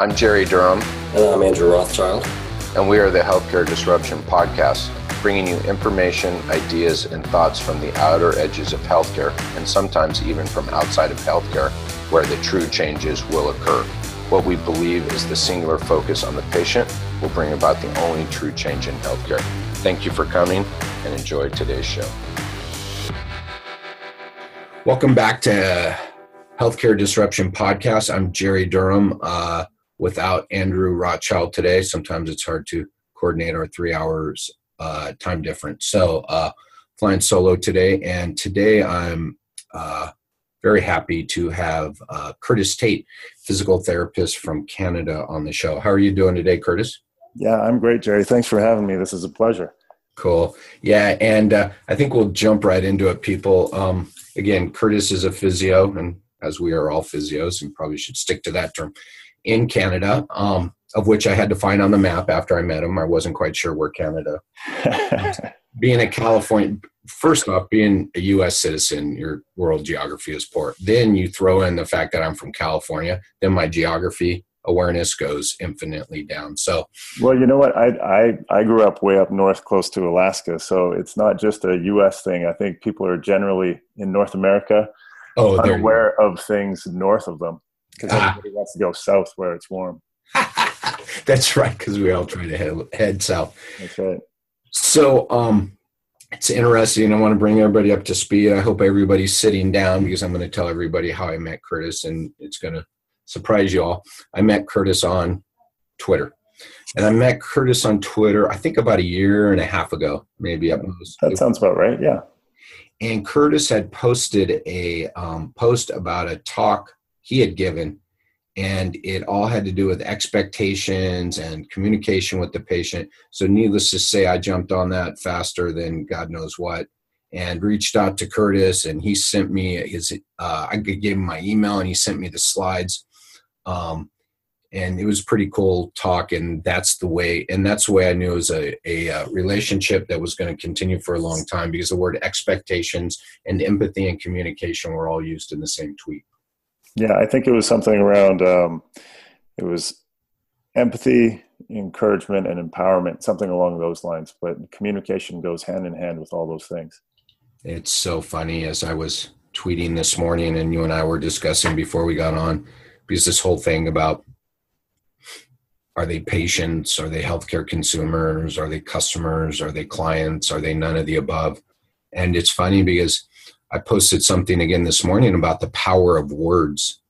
I'm Jerry Durham. And I'm Andrew Rothschild. And we are the Healthcare Disruption Podcast, bringing you information, ideas, and thoughts from the outer edges of healthcare, and sometimes even from outside of healthcare, where the true changes will occur. What we believe is the singular focus on the patient will bring about the only true change in healthcare. Thank you for coming and enjoy today's show. Welcome back to Healthcare Disruption Podcast. I'm Jerry Durham. Uh, without Andrew Rothschild today. Sometimes it's hard to coordinate our three hours uh, time difference. So, uh, flying solo today, and today I'm uh, very happy to have uh, Curtis Tate, physical therapist from Canada, on the show. How are you doing today, Curtis? Yeah, I'm great, Jerry. Thanks for having me. This is a pleasure. Cool. Yeah, and uh, I think we'll jump right into it, people. Um, again, Curtis is a physio, and as we are all physios, and probably should stick to that term in Canada, um, of which I had to find on the map after I met him. I wasn't quite sure where Canada. being a California, first off, being a U.S. citizen, your world geography is poor. Then you throw in the fact that I'm from California. Then my geography awareness goes infinitely down. So, well, you know what? I I I grew up way up north, close to Alaska, so it's not just a U.S. thing. I think people are generally in North America oh, unaware of things north of them because ah. everybody wants to go south where it's warm. That's right, because we all try to head, head south. That's right. So, um, it's interesting. I want to bring everybody up to speed. I hope everybody's sitting down because I'm going to tell everybody how I met Curtis, and it's going to surprise you all. I met Curtis on Twitter. And I met Curtis on Twitter, I think about a year and a half ago, maybe at most. That sounds about right, yeah. And Curtis had posted a um, post about a talk he had given and it all had to do with expectations and communication with the patient. So needless to say i jumped on that faster than god knows what and reached out to curtis and he sent me his uh, i gave him my email and he sent me the slides. Um, and it was a pretty cool talk and that's the way and that's the way i knew it was a, a, a uh, relationship that was going to continue for a long time because the word expectations and empathy and communication were all used in the same tweet yeah, I think it was something around um, it was empathy, encouragement, and empowerment, something along those lines. But communication goes hand in hand with all those things. It's so funny as I was tweeting this morning, and you and I were discussing before we got on, because this whole thing about are they patients? Are they healthcare consumers? Are they customers? Are they clients? Are they none of the above? And it's funny because I posted something again this morning about the power of words,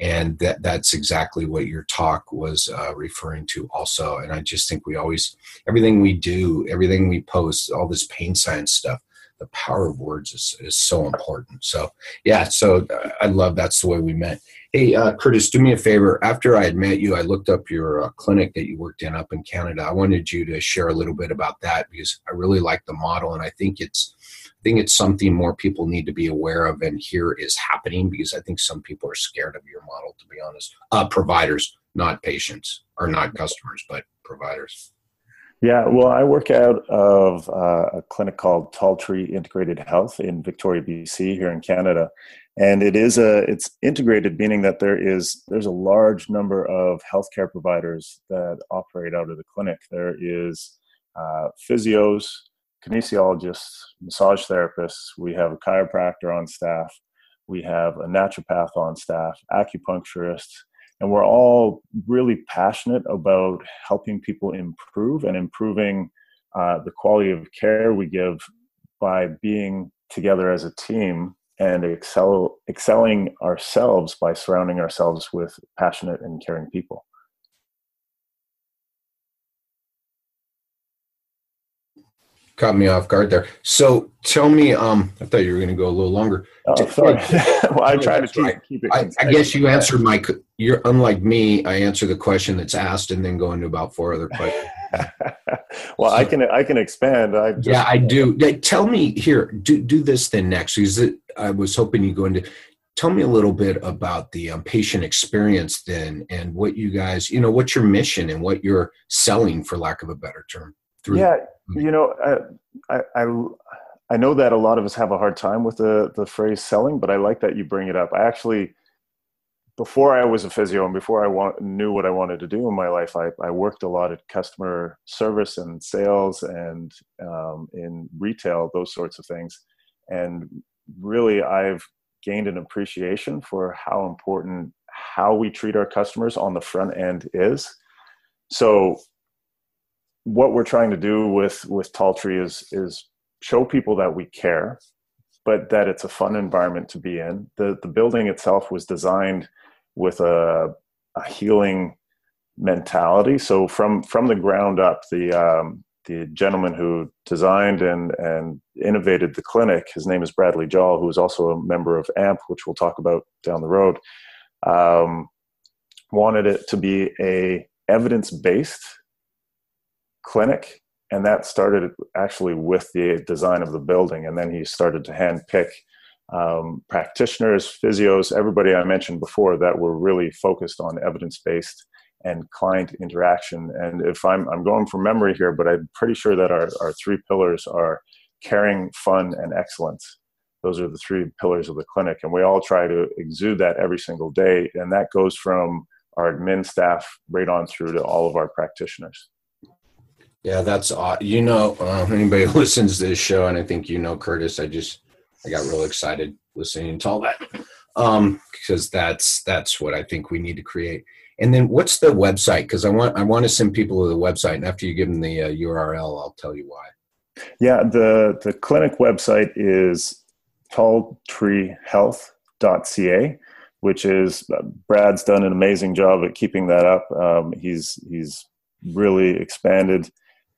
and that that's exactly what your talk was uh, referring to also. And I just think we always everything we do, everything we post, all this pain science stuff, the power of words is is so important. So yeah, so uh, I love that's the way we met. Hey, uh, Curtis, do me a favor. After I had met you, I looked up your uh, clinic that you worked in up in Canada. I wanted you to share a little bit about that because I really like the model, and I think it's think it's something more people need to be aware of and here is happening because I think some people are scared of your model, to be honest. Uh, providers, not patients, or not customers, but providers. Yeah, well, I work out of uh, a clinic called Tall Tree Integrated Health in Victoria, BC, here in Canada, and it is a it's integrated, meaning that there is there's a large number of healthcare providers that operate out of the clinic. There is uh, physios, kinesiologists, massage therapists, we have a chiropractor on staff, we have a naturopath on staff, acupuncturists, and we're all really passionate about helping people improve and improving uh, the quality of care we give by being together as a team and excel, excelling ourselves by surrounding ourselves with passionate and caring people. Caught me off guard there. So tell me, um, I thought you were going to go a little longer. Oh, sorry. well, I try to keep, keep it. I, I, guess you answered my. You're unlike me. I answer the question that's asked and then go into about four other questions. well, so, I can I can expand. I just, yeah, I do. Tell me here. Do do this then next. Because it, I was hoping you go into. Tell me a little bit about the um, patient experience then, and what you guys, you know, what's your mission and what you're selling, for lack of a better term. Through yeah, you know, I, I, I know that a lot of us have a hard time with the, the phrase selling, but I like that you bring it up. I actually before I was a physio and before I want, knew what I wanted to do in my life, I, I worked a lot at customer service and sales and um, in retail, those sorts of things. And really, I've gained an appreciation for how important how we treat our customers on the front end is. So, what we're trying to do with with Tall Tree is is show people that we care, but that it's a fun environment to be in. the The building itself was designed with a, a healing mentality. So from from the ground up, the um, the gentleman who designed and and innovated the clinic, his name is Bradley Jawl, who is also a member of AMP, which we'll talk about down the road. Um, wanted it to be a evidence based clinic, and that started actually with the design of the building, and then he started to hand pick um, practitioners, physios, everybody I mentioned before that were really focused on evidence based and client interaction. And if I'm, I'm going from memory here, but I'm pretty sure that our, our three pillars are caring, fun, and excellence. Those are the three pillars of the clinic. And we all try to exude that every single day. And that goes from our admin staff right on through to all of our practitioners. Yeah, that's uh, you know uh, anybody listens to this show, and I think you know Curtis. I just I got real excited listening to all that um, because that's that's what I think we need to create. And then what's the website? Because I want I want to send people to the website, and after you give them the uh, URL, I'll tell you why. Yeah, the the clinic website is talltreehealth.ca, which is uh, Brad's done an amazing job at keeping that up. Um, he's he's really expanded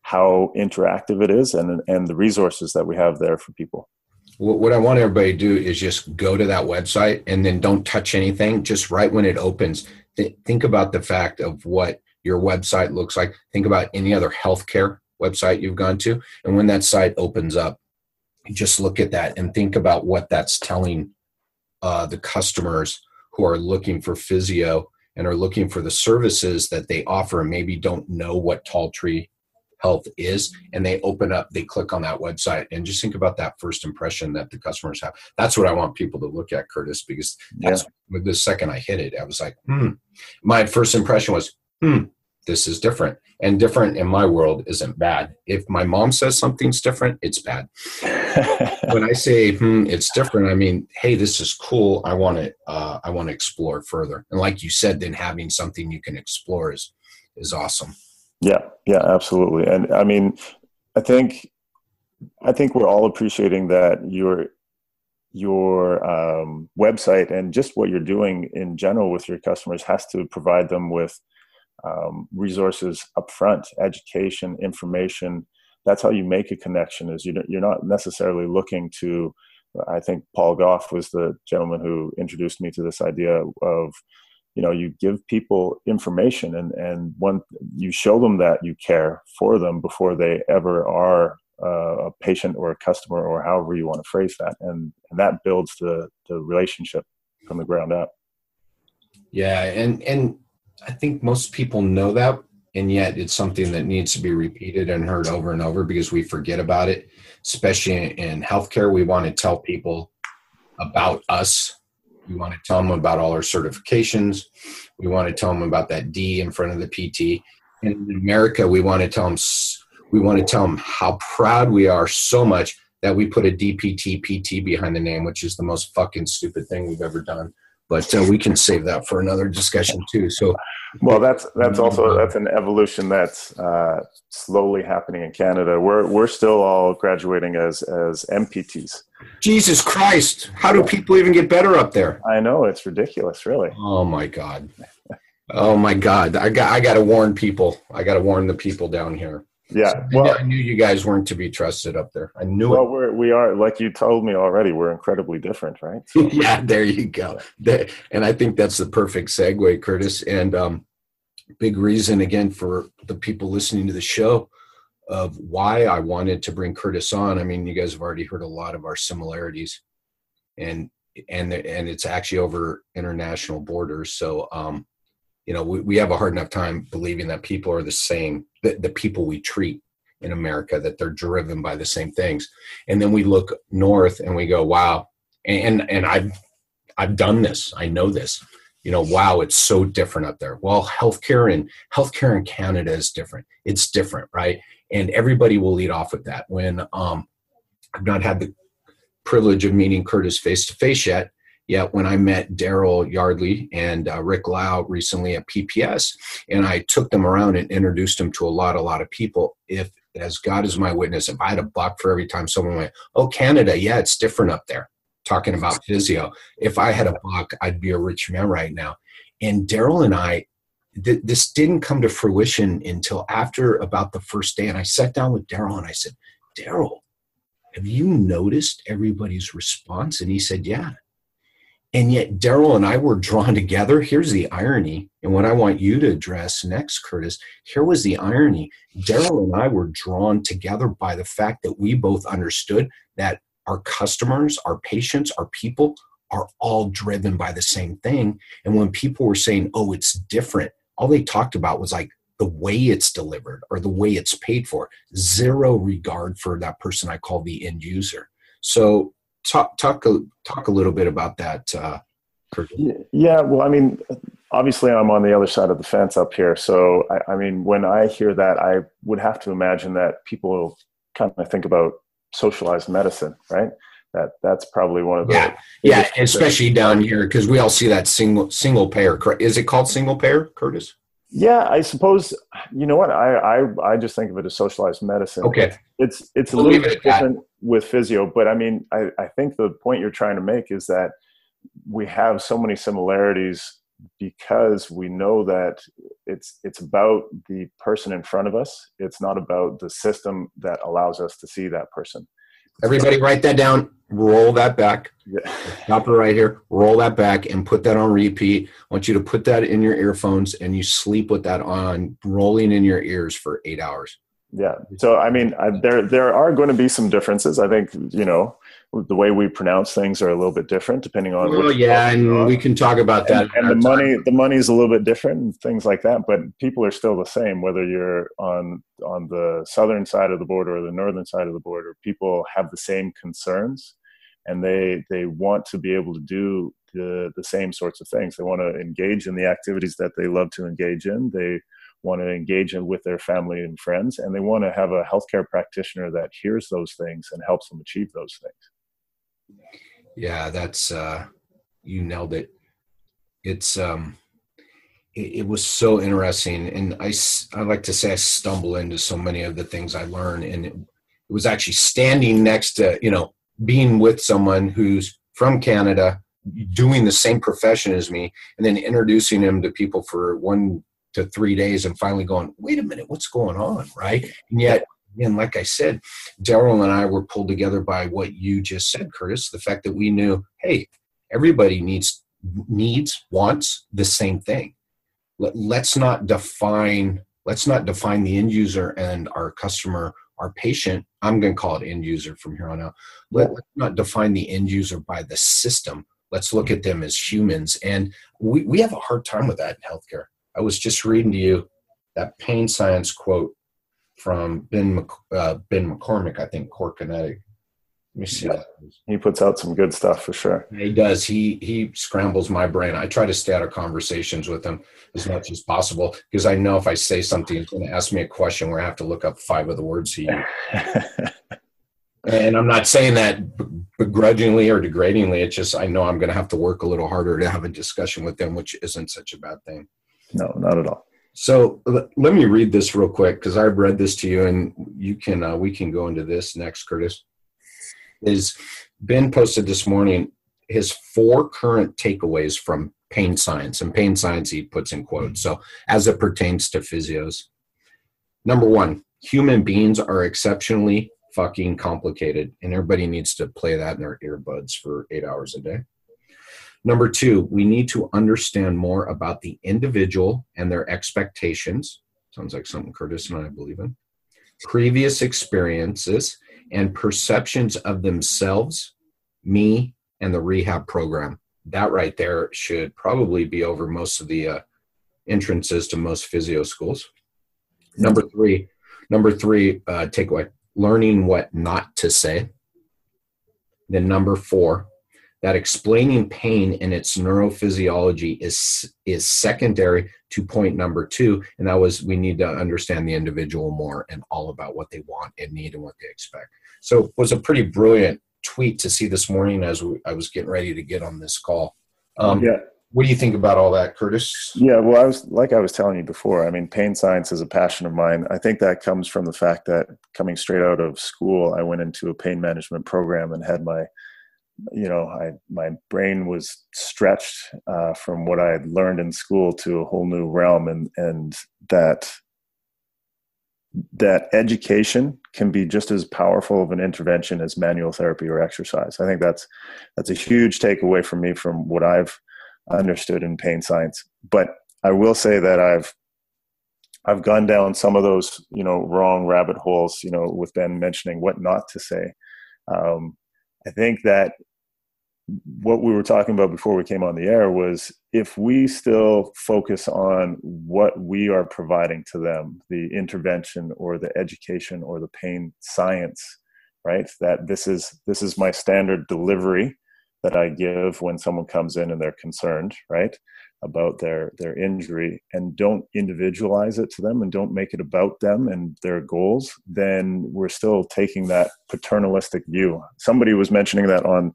how interactive it is and and the resources that we have there for people what I want everybody to do is just go to that website and then don't touch anything. Just right when it opens, th- think about the fact of what your website looks like. Think about any other healthcare website you've gone to. And when that site opens up, just look at that and think about what that's telling uh, the customers who are looking for physio and are looking for the services that they offer and maybe don't know what Tall Tree health is and they open up they click on that website and just think about that first impression that the customers have. That's what i want people to look at curtis because that's yeah. the second i hit it i was like hmm. My first impression was hmm this is different. And different in my world isn't bad. If my mom says something's different it's bad. When i say hmm it's different i mean hey this is cool. I want to uh, i want to explore further. And like you said then having something you can explore is is awesome yeah, yeah, absolutely. And I mean, I think I think we're all appreciating that your your um, website and just what you're doing in general with your customers has to provide them with um, resources upfront, education, information. That's how you make a connection. Is you're not necessarily looking to. I think Paul Goff was the gentleman who introduced me to this idea of you know you give people information and and when you show them that you care for them before they ever are uh, a patient or a customer or however you want to phrase that. And and that builds the the relationship from the ground up. Yeah and and i think most people know that and yet it's something that needs to be repeated and heard over and over because we forget about it. Especially in healthcare we want to tell people about us we want to tell them about all our certifications. We want to tell them about that D in front of the PT. In America, we want to tell them we want to tell them how proud we are so much that we put a DPT PT behind the name, which is the most fucking stupid thing we've ever done. But uh, we can save that for another discussion too. So, well, that's that's also that's an evolution that's uh, slowly happening in Canada. We're we're still all graduating as as MPTs. Jesus Christ! How do people even get better up there? I know it's ridiculous, really. Oh my god! Oh my god! I got I got to warn people. I got to warn the people down here. Yeah, well, I knew you guys weren't to be trusted up there. I knew well, it. We're, we are, like you told me already, we're incredibly different, right? So. yeah, there you go. And I think that's the perfect segue, Curtis. And um, big reason again for the people listening to the show of why I wanted to bring Curtis on. I mean, you guys have already heard a lot of our similarities, and and and it's actually over international borders. So, um, you know, we, we have a hard enough time believing that people are the same. The, the people we treat in America that they're driven by the same things, and then we look north and we go, wow. And and I've I've done this. I know this. you know, wow, it's so different up there. Well, healthcare in healthcare in Canada is different. It's different, right? And everybody will lead off with that. When um, I've not had the privilege of meeting Curtis face to face yet, yet when I met Daryl Yardley and uh, Rick Lau recently at PPS, and I took them around and introduced them to a lot, a lot of people. If as God is my witness, if I had a buck for every time someone went, "Oh, Canada, yeah, it's different up there," talking about physio. If I had a buck, I'd be a rich man right now. And Daryl and I, th- this didn't come to fruition until after about the first day. And I sat down with Daryl and I said, Daryl, have you noticed everybody's response? And he said, Yeah. And yet, Daryl and I were drawn together. Here's the irony, and what I want you to address next, Curtis. Here was the irony. Daryl and I were drawn together by the fact that we both understood that our customers, our patients, our people are all driven by the same thing. And when people were saying, oh, it's different, all they talked about was like the way it's delivered or the way it's paid for. Zero regard for that person I call the end user. So talk talk a, talk a little bit about that. Uh, yeah, well, I mean, obviously, I'm on the other side of the fence up here. So, I, I mean, when I hear that, I would have to imagine that people kind of think about socialized medicine, right? That that's probably one of the yeah, yeah, especially down here because we all see that single single payer. Is it called single payer, Curtis? Yeah, I suppose you know what I I, I just think of it as socialized medicine. Okay, it's it's a we'll little bit different that. With physio, but I mean I I think the point you're trying to make is that we have so many similarities because we know that it's it's about the person in front of us. It's not about the system that allows us to see that person. Everybody write that down. Roll that back. Yeah. stop it right here. Roll that back and put that on repeat. I want you to put that in your earphones and you sleep with that on rolling in your ears for eight hours yeah so i mean I, there there are going to be some differences i think you know the way we pronounce things are a little bit different depending on. Well, yeah, and we can talk about that. And, and the money, the money is a little bit different and things like that. But people are still the same, whether you're on on the southern side of the border or the northern side of the border. People have the same concerns, and they they want to be able to do the the same sorts of things. They want to engage in the activities that they love to engage in. They want to engage in with their family and friends, and they want to have a healthcare practitioner that hears those things and helps them achieve those things. Yeah, that's uh, you nailed it. It's um, it, it, was so interesting, and I I like to say I stumble into so many of the things I learn, and it, it was actually standing next to you know being with someone who's from Canada, doing the same profession as me, and then introducing him to people for one to three days, and finally going, wait a minute, what's going on, right? And yet and like I said, Daryl and I were pulled together by what you just said, Curtis. The fact that we knew, hey, everybody needs needs wants the same thing. Let, let's not define let's not define the end user and our customer, our patient. I'm going to call it end user from here on out. Let, let's not define the end user by the system. Let's look at them as humans. And we, we have a hard time with that in healthcare. I was just reading to you that pain science quote from Ben Mc, uh, Ben McCormick, I think, Cor-Kinetic. Let me see. Yeah. He puts out some good stuff for sure. He does. He he scrambles my brain. I try to stay out of conversations with him as much as possible because I know if I say something, he's going to ask me a question where I have to look up five of the words he and I'm not saying that begrudgingly or degradingly. It's just I know I'm going to have to work a little harder to have a discussion with them, which isn't such a bad thing. No, not at all. So let me read this real quick because I've read this to you, and you can uh, we can go into this next. Curtis is Ben posted this morning his four current takeaways from pain science, and pain science he puts in quotes. So as it pertains to physios, number one, human beings are exceptionally fucking complicated, and everybody needs to play that in their earbuds for eight hours a day. Number two, we need to understand more about the individual and their expectations. Sounds like something Curtis and I believe in. Previous experiences and perceptions of themselves, me, and the rehab program. That right there should probably be over most of the uh, entrances to most physio schools. Number three, number three uh, takeaway: learning what not to say. Then number four, that explaining pain and its neurophysiology is is secondary to point number two and that was we need to understand the individual more and all about what they want and need and what they expect. So it was a pretty brilliant tweet to see this morning as we, i was getting ready to get on this call. Um, yeah. what do you think about all that curtis? Yeah well i was like i was telling you before i mean pain science is a passion of mine. I think that comes from the fact that coming straight out of school i went into a pain management program and had my you know, I my brain was stretched uh, from what I had learned in school to a whole new realm, and and that that education can be just as powerful of an intervention as manual therapy or exercise. I think that's that's a huge takeaway from me from what I've understood in pain science. But I will say that I've I've gone down some of those you know wrong rabbit holes. You know, with Ben mentioning what not to say. Um, I think that what we were talking about before we came on the air was if we still focus on what we are providing to them the intervention or the education or the pain science right? That this is this is my standard delivery that i give when someone comes in and they're concerned right about their their injury and don't individualize it to them and don't make it about them and their goals then we're still taking that paternalistic view somebody was mentioning that on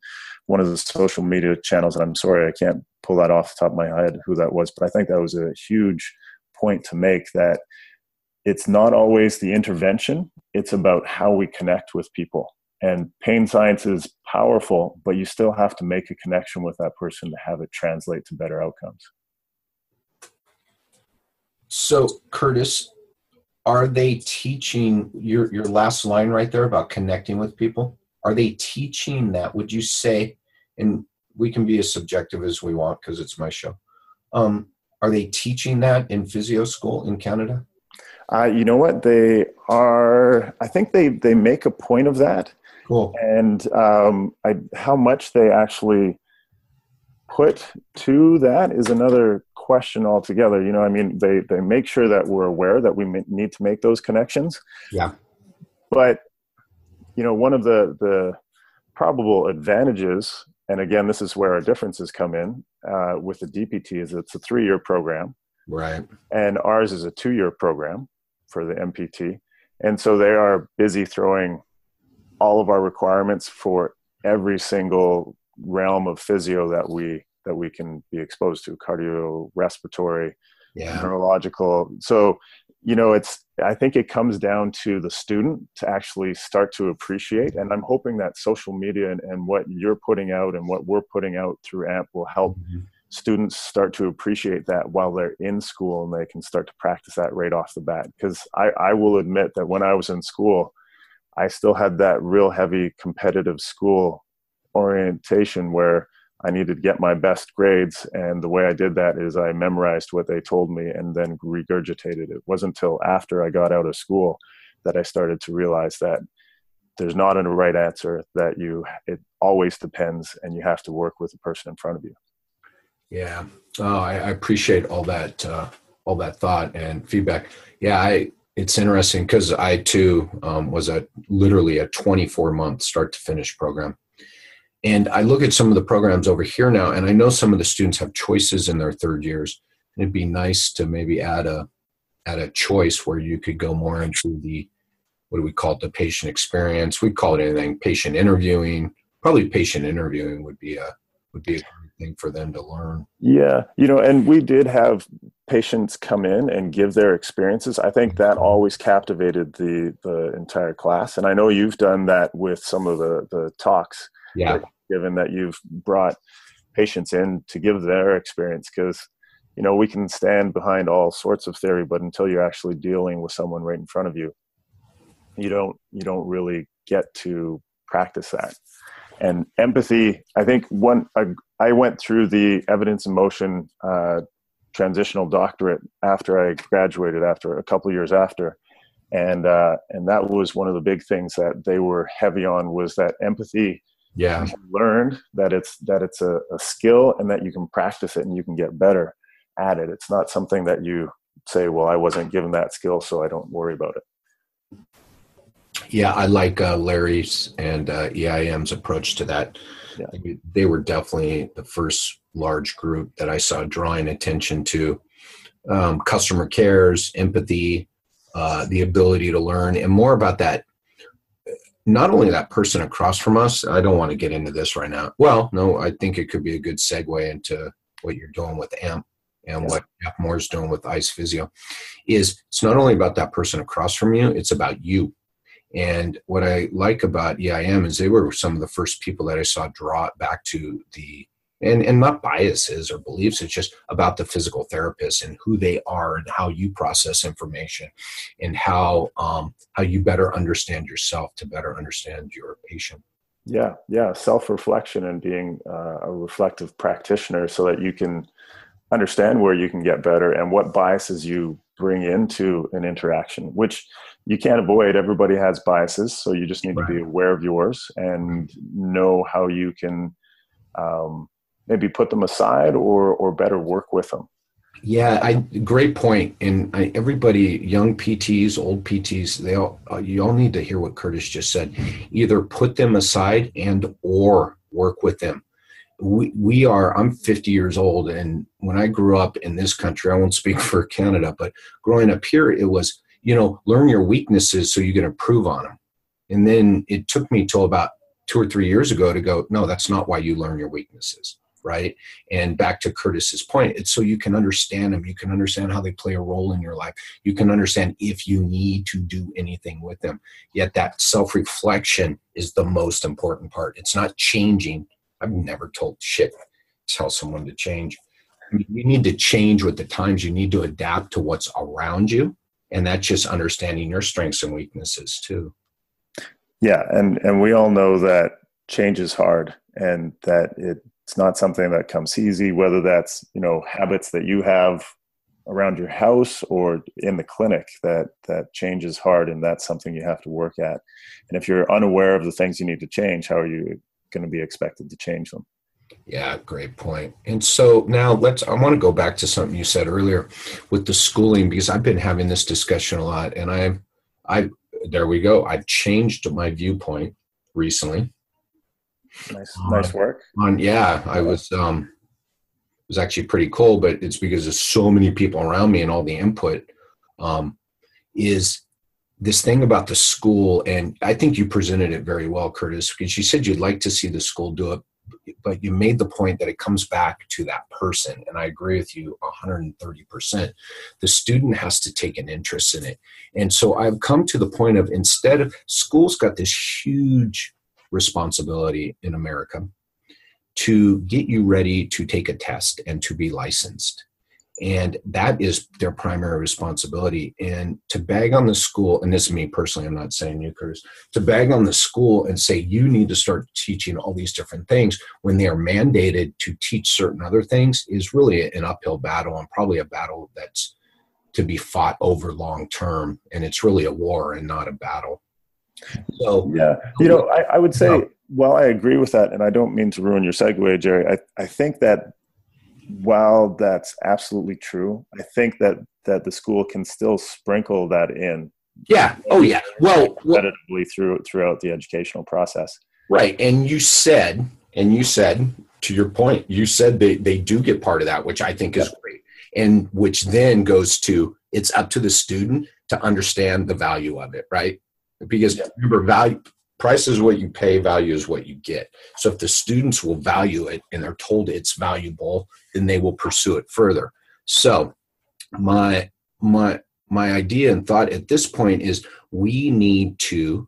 one of the social media channels. And I'm sorry, I can't pull that off the top of my head who that was, but I think that was a huge point to make that it's not always the intervention, it's about how we connect with people. And pain science is powerful, but you still have to make a connection with that person to have it translate to better outcomes. So, Curtis, are they teaching your your last line right there about connecting with people? Are they teaching that? Would you say, and we can be as subjective as we want because it's my show. Um, are they teaching that in physio school in Canada? Uh, you know what? They are. I think they they make a point of that. Cool. And um, I, how much they actually put to that is another question altogether. You know, I mean, they they make sure that we're aware that we need to make those connections. Yeah. But you know, one of the the probable advantages, and again, this is where our differences come in uh, with the DPT, is it's a three year program, right? And ours is a two year program for the MPT, and so they are busy throwing all of our requirements for every single realm of physio that we that we can be exposed to cardio respiratory yeah. neurological so you know it's i think it comes down to the student to actually start to appreciate and i'm hoping that social media and, and what you're putting out and what we're putting out through amp will help mm-hmm. students start to appreciate that while they're in school and they can start to practice that right off the bat because I, I will admit that when i was in school i still had that real heavy competitive school orientation where I needed to get my best grades. And the way I did that is I memorized what they told me and then regurgitated it. It wasn't until after I got out of school that I started to realize that there's not a right answer, that you, it always depends, and you have to work with the person in front of you. Yeah. Oh, I, I appreciate all that, uh, all that thought and feedback. Yeah. I, it's interesting because I too um, was a literally a 24 month start to finish program and I look at some of the programs over here now, and I know some of the students have choices in their third years. And it'd be nice to maybe add a add a choice where you could go more into the what do we call it, the patient experience. We call it anything, patient interviewing. Probably patient interviewing would be a would be a thing for them to learn. Yeah, you know, and we did have patients come in and give their experiences. I think that mm-hmm. always captivated the the entire class, and I know you've done that with some of the the talks. Yeah, given that you've brought patients in to give their experience because you know we can stand behind all sorts of theory but until you're actually dealing with someone right in front of you you don't you don't really get to practice that and empathy i think one i, I went through the evidence in motion uh, transitional doctorate after i graduated after a couple years after. And uh, and that was one of the big things that they were heavy on was that empathy. Yeah. Learned that it's that it's a, a, skill and that you can practice it and you can get better at it. It's not something that you say well i wasn't given that skill so i don't worry about it yeah i like uh, larry's and uh, eim's approach to that yeah. they were definitely the first large group that I saw drawing attention to um, customer cares, empathy, uh, the ability to learn, and more about that. Not only that person across from us, I don't want to get into this right now. Well, no, I think it could be a good segue into what you're doing with AMP and what Jeff Moore's doing with Ice Physio. Is it's not only about that person across from you, it's about you. And what I like about EIM is they were some of the first people that I saw draw it back to the and and not biases or beliefs it's just about the physical therapist and who they are and how you process information and how um, how you better understand yourself to better understand your patient. Yeah yeah self-reflection and being uh, a reflective practitioner so that you can understand where you can get better and what biases you bring into an interaction which you can't avoid everybody has biases so you just need right. to be aware of yours and know how you can um, maybe put them aside or or better work with them. Yeah i great point and I, everybody young pts old pts they all uh, you all need to hear what curtis just said. Either put them aside and or work with them. We, we are i'm 50 years old and when i grew up in this country i won't speak for canada but growing up here it was you know learn your weaknesses so you can improve on them and then it took me till about two or three years ago to go no that's not why you learn your weaknesses right? And back to Curtis's point, it's so you can understand them. You can understand how they play a role in your life. You can understand if you need to do anything with them. Yet that self reflection is the most important part. It's not changing. I've never told shit tell someone to change. You need to change with the times. You need to adapt to what's around you. And that's just understanding your strengths and weaknesses too. Yeah, and and we all know that change is hard and that it's not something that comes easy whether that's you know habits that you have around your house or in the clinic that that change is hard and that's something you have to work at and if you're unaware of the things you need to change how are you going to be expected to change them yeah great point. and so now let's i want to go back to something you said earlier with the schooling because i've been having this discussion a lot and i've i there we go i've changed my viewpoint recently Nice, nice work. On yeah, I was um, it was actually pretty cool, but it's because there's so many people around me and all the input. Um, is this thing about the school, and I think you presented it very well, Curtis, because you said you'd like to see the school do it, but you made the point that it comes back to that person, and I agree with you 130%. The student has to take an interest in it, and so I've come to the point of instead of schools got this huge responsibility in America to get you ready to take a test and to be licensed. And that is their primary responsibility. And to bag on the school, and this is me personally, I'm not saying you, Curtis, to bag on the school and say you need to start teaching all these different things when they are mandated to teach certain other things is really an uphill battle and probably a battle that's to be fought over long term. And it's really a war and not a battle. So yeah, you know, I, I would say, no. well, I agree with that, and I don't mean to ruin your segue, Jerry. I, I think that while that's absolutely true, I think that that the school can still sprinkle that in. Yeah. Oh, yeah. Well, repetitively through throughout the educational process. Right, and you said, and you said to your point, you said they they do get part of that, which I think is great, and which then goes to it's up to the student to understand the value of it, right? because yeah. remember value price is what you pay value is what you get so if the students will value it and they're told it's valuable then they will pursue it further so my my my idea and thought at this point is we need to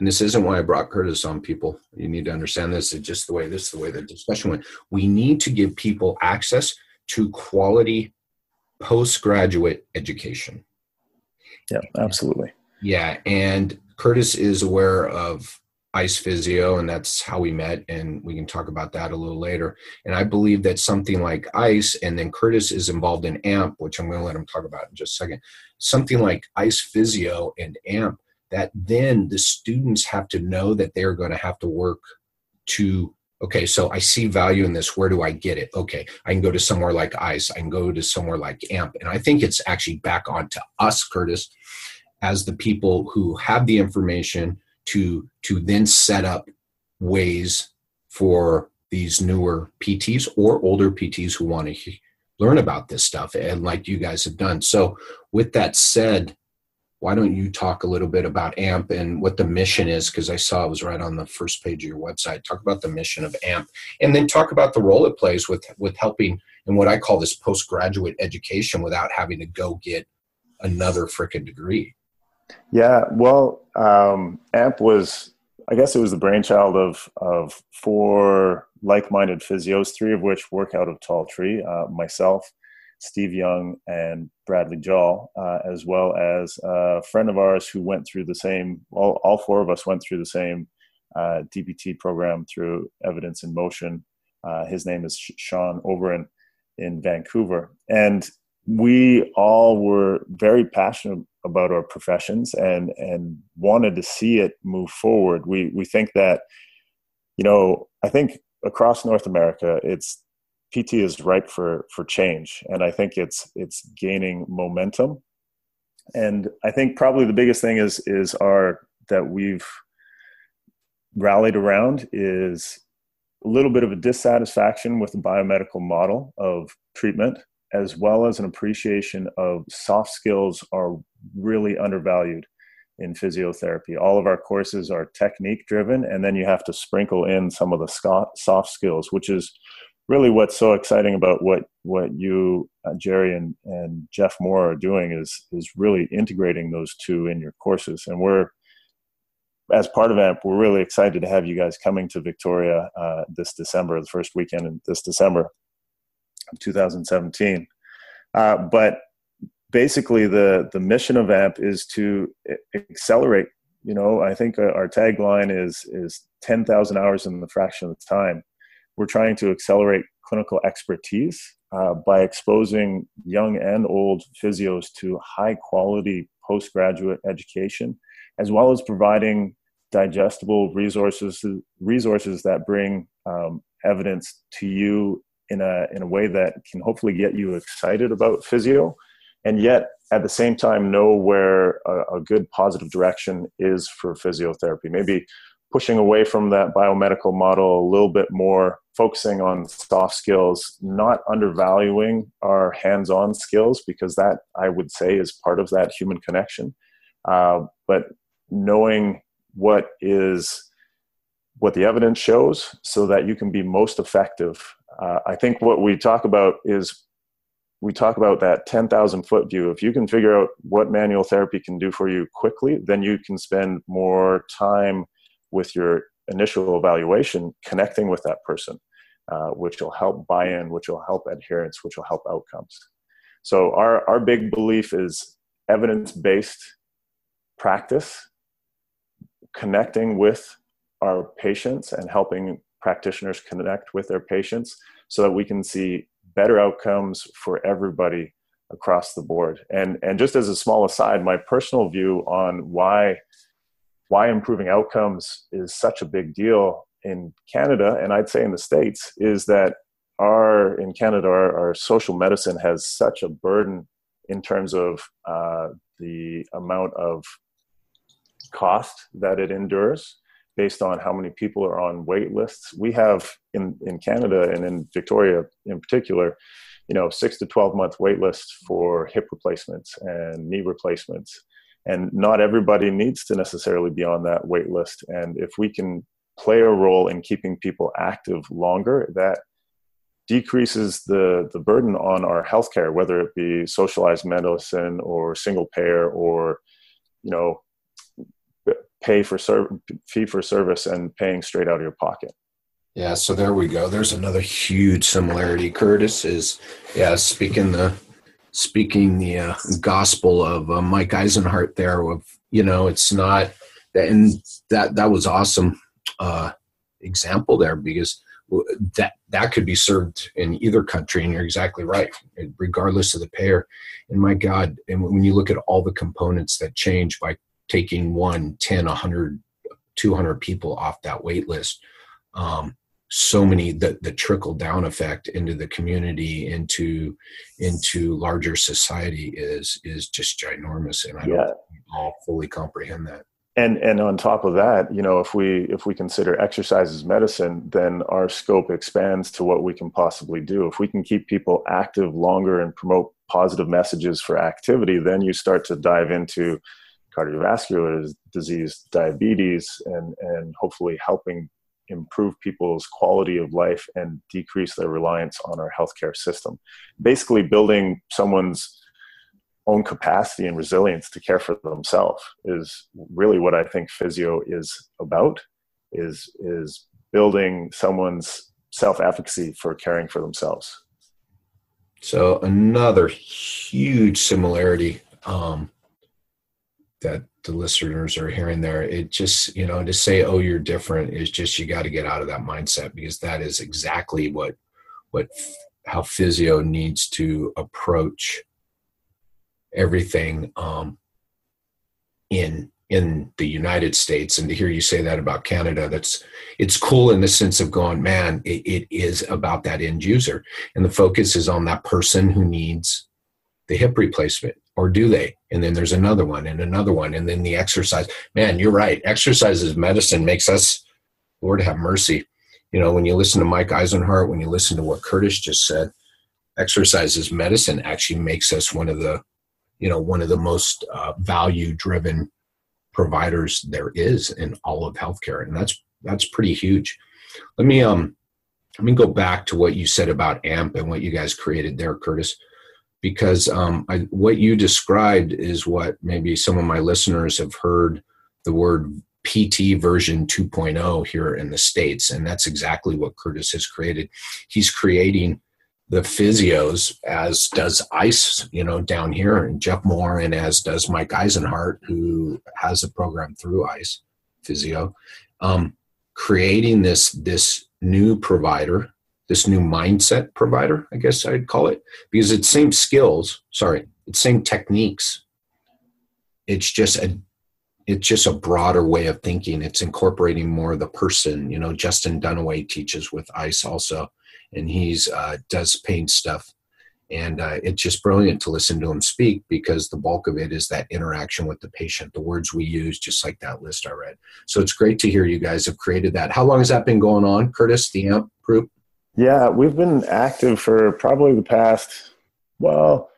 and this isn't why I brought Curtis on people. You need to understand this. It's just the way this is the way the discussion went. We need to give people access to quality postgraduate education. Yeah, absolutely. Yeah, and Curtis is aware of Ice Physio, and that's how we met, and we can talk about that a little later. And I believe that something like Ice, and then Curtis is involved in AMP, which I'm going to let him talk about in just a second. Something like Ice Physio and AMP, that then the students have to know that they're going to have to work to okay so i see value in this where do i get it okay i can go to somewhere like ice i can go to somewhere like amp and i think it's actually back on to us curtis as the people who have the information to to then set up ways for these newer PTs or older PTs who want to learn about this stuff and like you guys have done. So with that said, why don't you talk a little bit about AMP and what the mission is? Because I saw it was right on the first page of your website. Talk about the mission of AMP, and then talk about the role it plays with with helping in what I call this postgraduate education without having to go get another freaking degree. Yeah, well, um, AMP was, I guess, it was the brainchild of of four like-minded physios, three of which work out of Tall Tree. Uh, myself, Steve Young and Bradley Jawl, uh, as well as a friend of ours who went through the same, all, all four of us went through the same uh, DPT program through Evidence in Motion. Uh, his name is Sean Overin in Vancouver. And we all were very passionate about our professions and, and wanted to see it move forward. We, we think that, you know, I think across North America, it's PT is ripe for for change, and I think it's it's gaining momentum. And I think probably the biggest thing is is our that we've rallied around is a little bit of a dissatisfaction with the biomedical model of treatment, as well as an appreciation of soft skills are really undervalued in physiotherapy. All of our courses are technique driven, and then you have to sprinkle in some of the soft skills, which is really what's so exciting about what what you uh, Jerry and and Jeff Moore are doing is is really integrating those two in your courses and we're as part of AMP, we're really excited to have you guys coming to Victoria uh, this December, the first weekend in this December 2017. Uh, but basically, the the mission of AMP is to accelerate. You know, I think uh, our tagline is is 10,000 hours in the fraction of the time we're trying to accelerate clinical expertise uh, by exposing young and old physios to high quality postgraduate education, as well as providing digestible resources resources that bring um, evidence to you in a in a way that can hopefully get you excited about physio, and yet at the same time know where a, a good positive direction is for physiotherapy. Maybe pushing away from that biomedical model a little bit more, focusing on soft skills, not undervaluing our hands on skills, because that I would say is part of that human connection. Uh, but knowing what is what the evidence shows so that you can be most effective. Uh, I think what we talk about is we talk about that 10,000 foot view. If you can figure out what manual therapy can do for you quickly, then you can spend more time with your initial evaluation connecting with that person, uh, which will help buy in, which will help adherence, which will help outcomes. So, our, our big belief is evidence based practice, connecting with our patients and helping practitioners connect with their patients so that we can see better outcomes for everybody across the board. And, and just as a small aside, my personal view on why why improving outcomes is such a big deal in Canada, and I'd say in the States, is that our in Canada our, our social medicine has such a burden in terms of uh, the amount of cost that it endures based on how many people are on wait lists. We have in, in Canada and in Victoria in particular, you know, six to 12 month wait lists for hip replacements and knee replacements and not everybody needs to necessarily be on that wait list and if we can play a role in keeping people active longer that decreases the the burden on our healthcare whether it be socialized medicine or single payer or you know pay for serv- fee for service and paying straight out of your pocket. Yeah so there we go. There's another huge similarity curtis is yeah speaking the speaking the uh, gospel of uh, Mike Eisenhart there of you know it's not and that that was awesome uh, example there because that that could be served in either country and you're exactly right regardless of the payer. And my god and when you look at all the components that change by taking one 10 100 200 people off that wait list um, so many the, the trickle down effect into the community into into larger society is is just ginormous and i yeah. don't all fully comprehend that and and on top of that you know if we if we consider exercise as medicine then our scope expands to what we can possibly do if we can keep people active longer and promote positive messages for activity then you start to dive into cardiovascular disease diabetes and and hopefully helping improve people's quality of life and decrease their reliance on our healthcare system basically building someone's own capacity and resilience to care for themselves is really what I think physio is about is is building someone's self-efficacy for caring for themselves. So another huge similarity um, that the listeners are hearing there, it just, you know, to say, oh, you're different is just, you got to get out of that mindset because that is exactly what, what, how physio needs to approach everything um, in in the United States. And to hear you say that about Canada, that's it's cool in the sense of going, man, it, it is about that end user, and the focus is on that person who needs the hip replacement, or do they? And then there's another one and another one, and then the exercise. Man, you're right. Exercise is medicine. Makes us, Lord have mercy. You know, when you listen to Mike Eisenhart, when you listen to what Curtis just said, exercise is medicine actually makes us one of the you know one of the most uh, value driven providers there is in all of healthcare and that's that's pretty huge let me um let me go back to what you said about amp and what you guys created there curtis because um, I, what you described is what maybe some of my listeners have heard the word PT version 2.0 here in the States. And that's exactly what Curtis has created. He's creating the physios, as does ICE, you know, down here, and Jeff Moore, and as does Mike Eisenhart, who has a program through ICE Physio, um, creating this this new provider, this new mindset provider, I guess I'd call it, because it's same skills. Sorry, it's same techniques. It's just a it's just a broader way of thinking. It's incorporating more of the person. You know, Justin Dunaway teaches with ICE also and he's uh, does paint stuff and uh, it's just brilliant to listen to him speak because the bulk of it is that interaction with the patient the words we use just like that list i read so it's great to hear you guys have created that how long has that been going on curtis the amp group yeah we've been active for probably the past well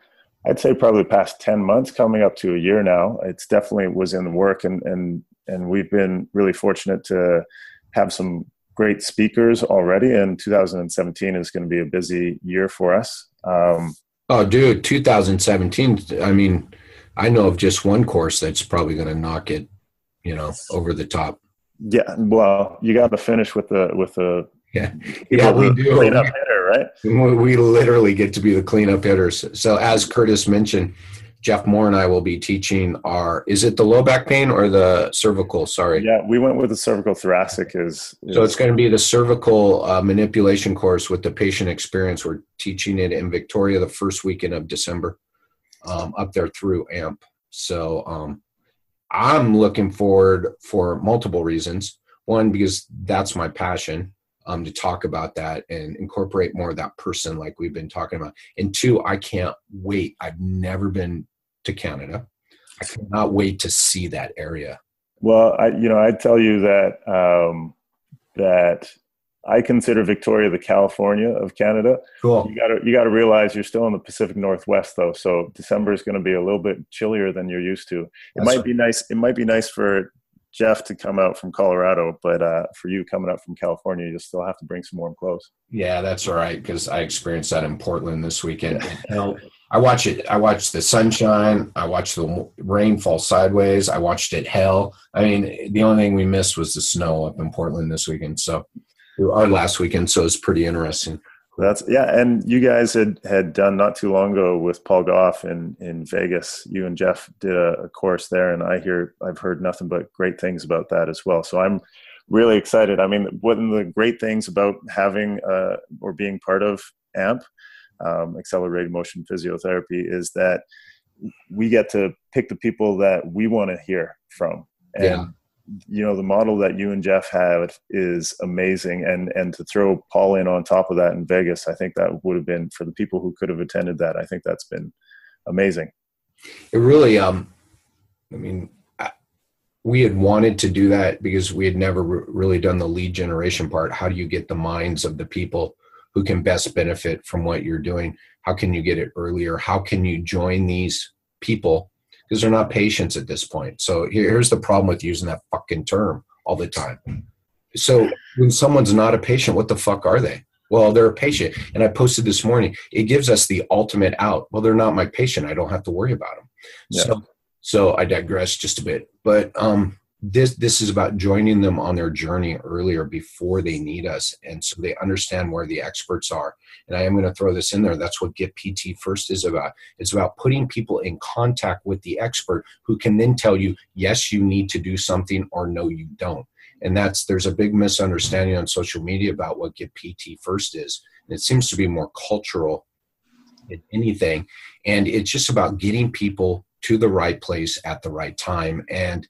i'd say probably the past 10 months coming up to a year now it's definitely was in the work and and and we've been really fortunate to have some great speakers already, and 2017 is going to be a busy year for us. Um, oh, dude, 2017. I mean, I know of just one course that's probably going to knock it, you know, over the top. Yeah, well, you got to finish with the with the yeah, yeah, we do cleanup hitter, right? We literally get to be the cleanup hitters. So, as Curtis mentioned, Jeff Moore and I will be teaching our is it the low back pain or the cervical? Sorry. Yeah, we went with the cervical thoracic is, is So it's going to be the cervical uh, manipulation course with the patient experience. We're teaching it in Victoria the first weekend of December um, up there through AMP. So um, I'm looking forward for multiple reasons. One because that's my passion um, to talk about that and incorporate more of that person like we've been talking about. And two, I can't wait. I've never been to Canada. I cannot wait to see that area. Well, I, you know, I tell you that um, that I consider Victoria the California of Canada. Cool. You got to you got to realize you're still in the Pacific Northwest though, so December is going to be a little bit chillier than you're used to. It That's might right. be nice. It might be nice for Jeff to come out from Colorado, but uh, for you coming up from California, you'll still have to bring some warm clothes. Yeah, that's all right because I experienced that in Portland this weekend. Yeah. I watch it. I watched the sunshine. I watched the rain fall sideways. I watched it hell. I mean, the only thing we missed was the snow up in Portland this weekend. So, our last weekend. So it's pretty interesting. That's yeah, and you guys had had done not too long ago with Paul Gough in in Vegas. You and Jeff did a, a, course there, and I hear I've heard nothing but great things about that as well. So I'm really excited. I mean, one of the great things about having uh, or being part of AMP, um, Accelerated Motion Physiotherapy, is that we get to pick the people that we want to hear from. And yeah you know the model that you and Jeff have is amazing, and and to throw Paul in on top of that in Vegas, I think that would have been for the people who could have attended that. I think that's been amazing. It really, um, I mean, I, we had wanted to do that because we had never re- really done the lead generation part. How do you get the minds of the people who can best benefit from what you're doing? How can you get it earlier? How can you join these people? Because they're not patients at this point. So here's the problem with using that fucking term all the time. So when someone's not a patient, what the fuck are they? Well, they're a patient. And I posted this morning, it gives us the ultimate out. Well, they're not my patient. I don't have to worry about them. Yeah. So so I digress just a bit. But um this this is about joining them on their journey earlier before they need us. And so they understand where the experts are. And i am going to throw this in there. That's what get pt first is about. It's about putting people in contact with the expert who can then tell you yes you need to do something or no you don't. And that's there's a big misunderstanding on social media about what get pt first is. And it seems to be more cultural than anything. And it's just about getting people to the right place at the right time. And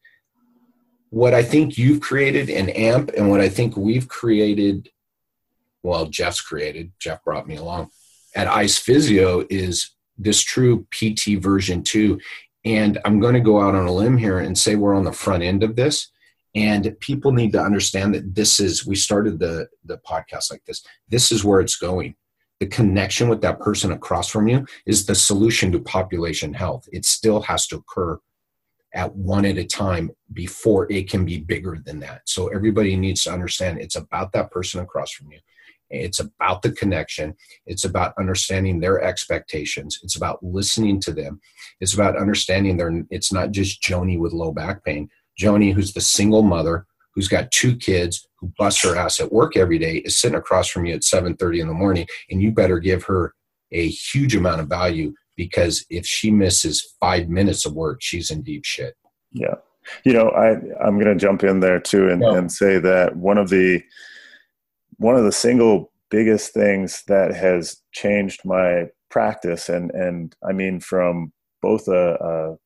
what I think you've created in AMP and what I think we've created, well, Jeff's created, Jeff brought me along at ICE Physio is this true PT version two. And I'm going to go out on a limb here and say we're on the front end of this. And people need to understand that this is, we started the, the podcast like this. This is where it's going. The connection with that person across from you is the solution to population health. It still has to occur at one at a time before it can be bigger than that. So everybody needs to understand it's about that person across from you. It's about the connection. It's about understanding their expectations. It's about listening to them. It's about understanding their it's not just Joni with low back pain. Joni, who's the single mother, who's got two kids, who busts her ass at work every day, is sitting across from you at 7:30 in the morning, and you better give her a huge amount of value because if she misses five minutes of work, she's in deep shit. Yeah. You know, I, I'm going to jump in there too and, and say that one of the, one of the single biggest things that has changed my practice and, and I mean, from both a, a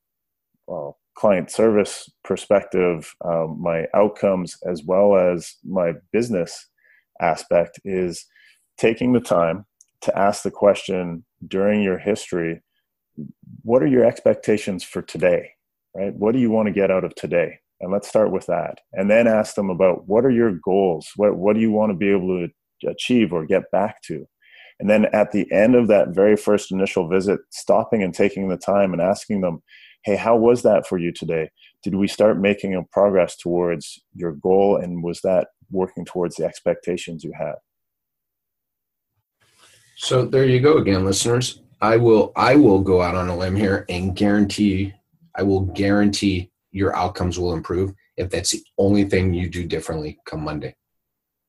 well, client service perspective, um, my outcomes as well as my business aspect is taking the time to ask the question during your history what are your expectations for today right? What do you want to get out of today? And let's start with that. And then ask them about what are your goals? What, what do you want to be able to achieve or get back to? And then at the end of that very first initial visit stopping and taking the time and asking them hey how was that for you today? Did we start making a progress towards your goal? And was that working towards the expectations you had so there you go again, listeners. I will I will go out on a limb here and guarantee I will guarantee your outcomes will improve if that's the only thing you do differently come Monday.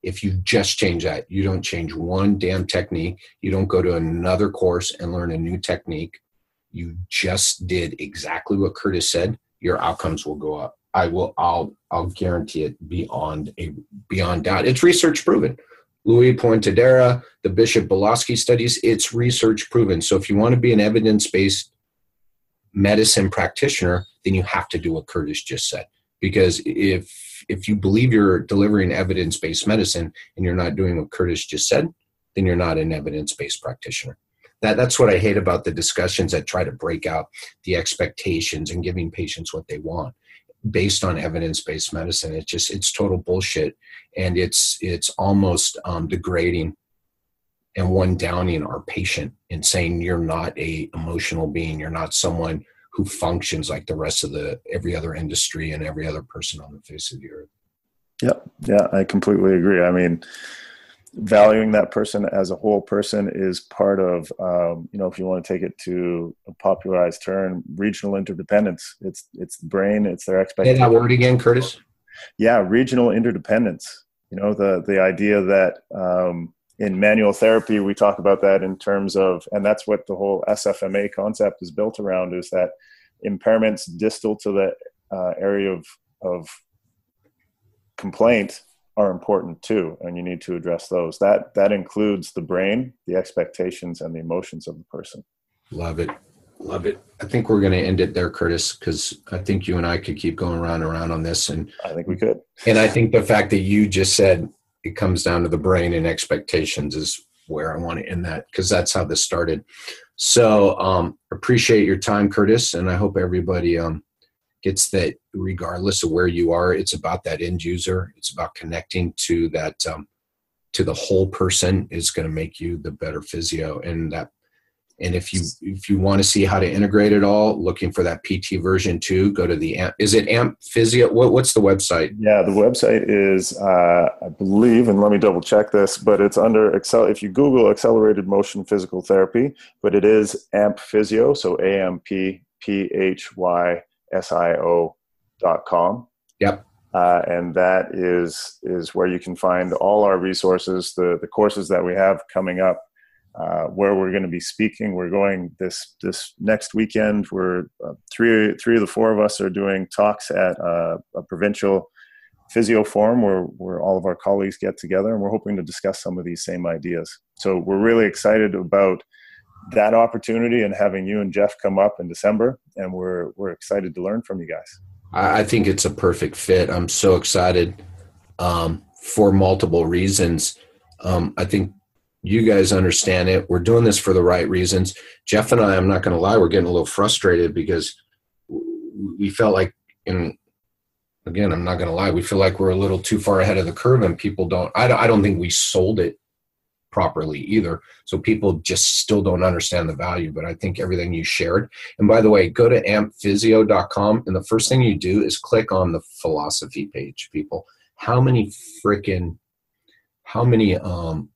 If you just change that, you don't change one damn technique, you don't go to another course and learn a new technique. You just did exactly what Curtis said, your outcomes will go up. I will I'll I'll guarantee it beyond a beyond doubt. It's research proven. Louw Puentedura, the Bishop Bialosky studies, it's research proven. So if you want to be an evidence based medicine practitioner, then you have to do what Curtis just said. Because if if you believe you're delivering evidence based medicine and you're not doing what Curtis just said, then you're not an evidence based practitioner. That, that's what I hate about the discussions that try to break out the expectations and giving patients what they want based on evidence-based medicine. It's just it's total bullshit, and it's it's almost um, degrading and one downing our patient and saying you're not a emotional being, you're not someone who functions like the rest of the every other industry and every other person on the face of the earth. Yeah, yeah, I completely agree. I mean, valuing that person as a whole person is part of um, you know if you want to take it to a popularized term regional interdependence. It's it's the brain it's their expectation that word again curtis. Yeah regional interdependence. You know the the idea that um, in manual therapy we talk about that in terms of and that's what the whole sfma concept is built around is that impairments distal to the uh, area of of complaint are important too and you need to address those. That that includes the brain the expectations and the emotions of the person. Love it. Love it. I think we're going to end it there curtis because i think you and i could keep going around and around on this and i think we could. And i think the fact that you just said it comes down to the brain and expectations is where i want to end that because that's how this started. So um appreciate your time curtis and i hope everybody um gets that regardless of where you are, it's about that end user. It's about connecting to that um, to the whole person is going to make you the better physio, and that and if you if you want to see how to integrate it all, looking for that PT version two, go to the AMP. Is it AMP Physio? What, what's the website? Yeah, the website is uh, I believe, and let me double check this, but it's under Excel. If you Google accelerated motion physical therapy, but it is AMP Physio, so A M P P H Y S I O dot com. Yep. Uh, and that is is where you can find all our resources, the the courses that we have coming up uh, where we're going to be speaking. We're going this this next weekend. We're uh, three three of the four of us are doing talks at uh, a provincial physio forum where where all of our colleagues get together, and we're hoping to discuss some of these same ideas. So we're really excited about that opportunity and having you and Jeff come up in December, and we're we're excited to learn from you guys. I think it's a perfect fit. I'm so excited um, for multiple reasons. Um, I think you guys understand it. We're doing this for the right reasons. Jeff and I, I'm not going to lie, we're getting a little frustrated because we felt like, and again, I'm not going to lie, we feel like we're a little too far ahead of the curve, and people don't. I don't, I don't think we sold it properly either. So people just still don't understand the value. But I think everything you shared. And by the way, go to ampphysio.com, and the first thing you do is click on the philosophy page. People, how many freaking, how many um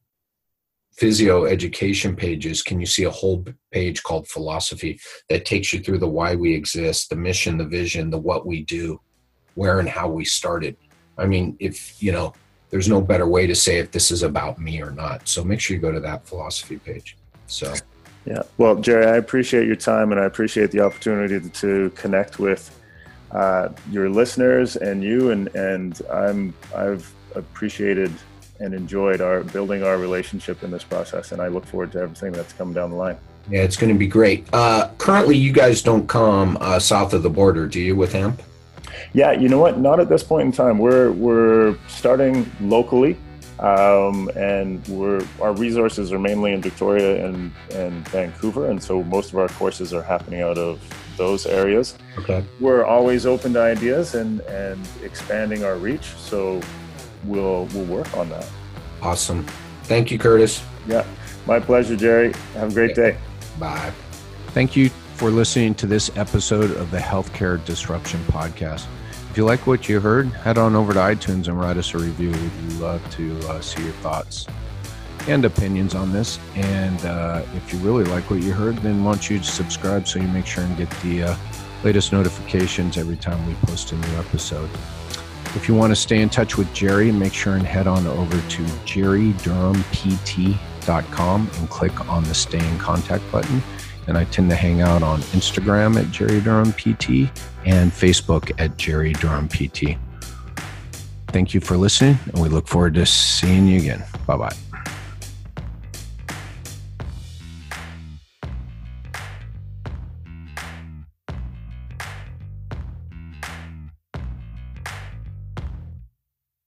physio education pages can you see a whole page called philosophy that takes you through the why we exist the mission the vision the what we do where and how we started i mean if you know there's no better way to say if this is about me or not so make sure you go to that philosophy page so yeah well jerry i appreciate your time and i appreciate the opportunity to connect with uh, your listeners and you and and i'm i've appreciated and enjoyed our building our relationship in this process. And I look forward to everything that's coming down the line. Yeah, it's going to be great. Uh, currently, you guys don't come uh, south of the border, do you, with AMP? Yeah, you know what? Not at this point in time. We're we're starting locally, um, and we're our resources are mainly in Victoria and and Vancouver, and so most of our courses are happening out of those areas. Okay. We're always open to ideas and and expanding our reach. So we'll we'll work on that. Awesome. Thank you, Curtis. Yeah, my pleasure, Jerry. Have a great day. Bye. Thank you for listening to this episode of the Healthcare Disruption Podcast. If you like what you heard, head on over to iTunes and write us a review. We'd love to uh, see your thoughts and opinions on this. And uh, if you really like what you heard, then why don't you subscribe so you make sure and get the uh, latest notifications every time we post a new episode. If you want to stay in touch with Jerry, make sure and head on over to jerrydurhampt.com and click on the stay in contact button. And I tend to hang out on Instagram at Jerry Durham PT and Facebook at Jerry Durham PT. Thank you for listening, and we look forward to seeing you again. Bye bye.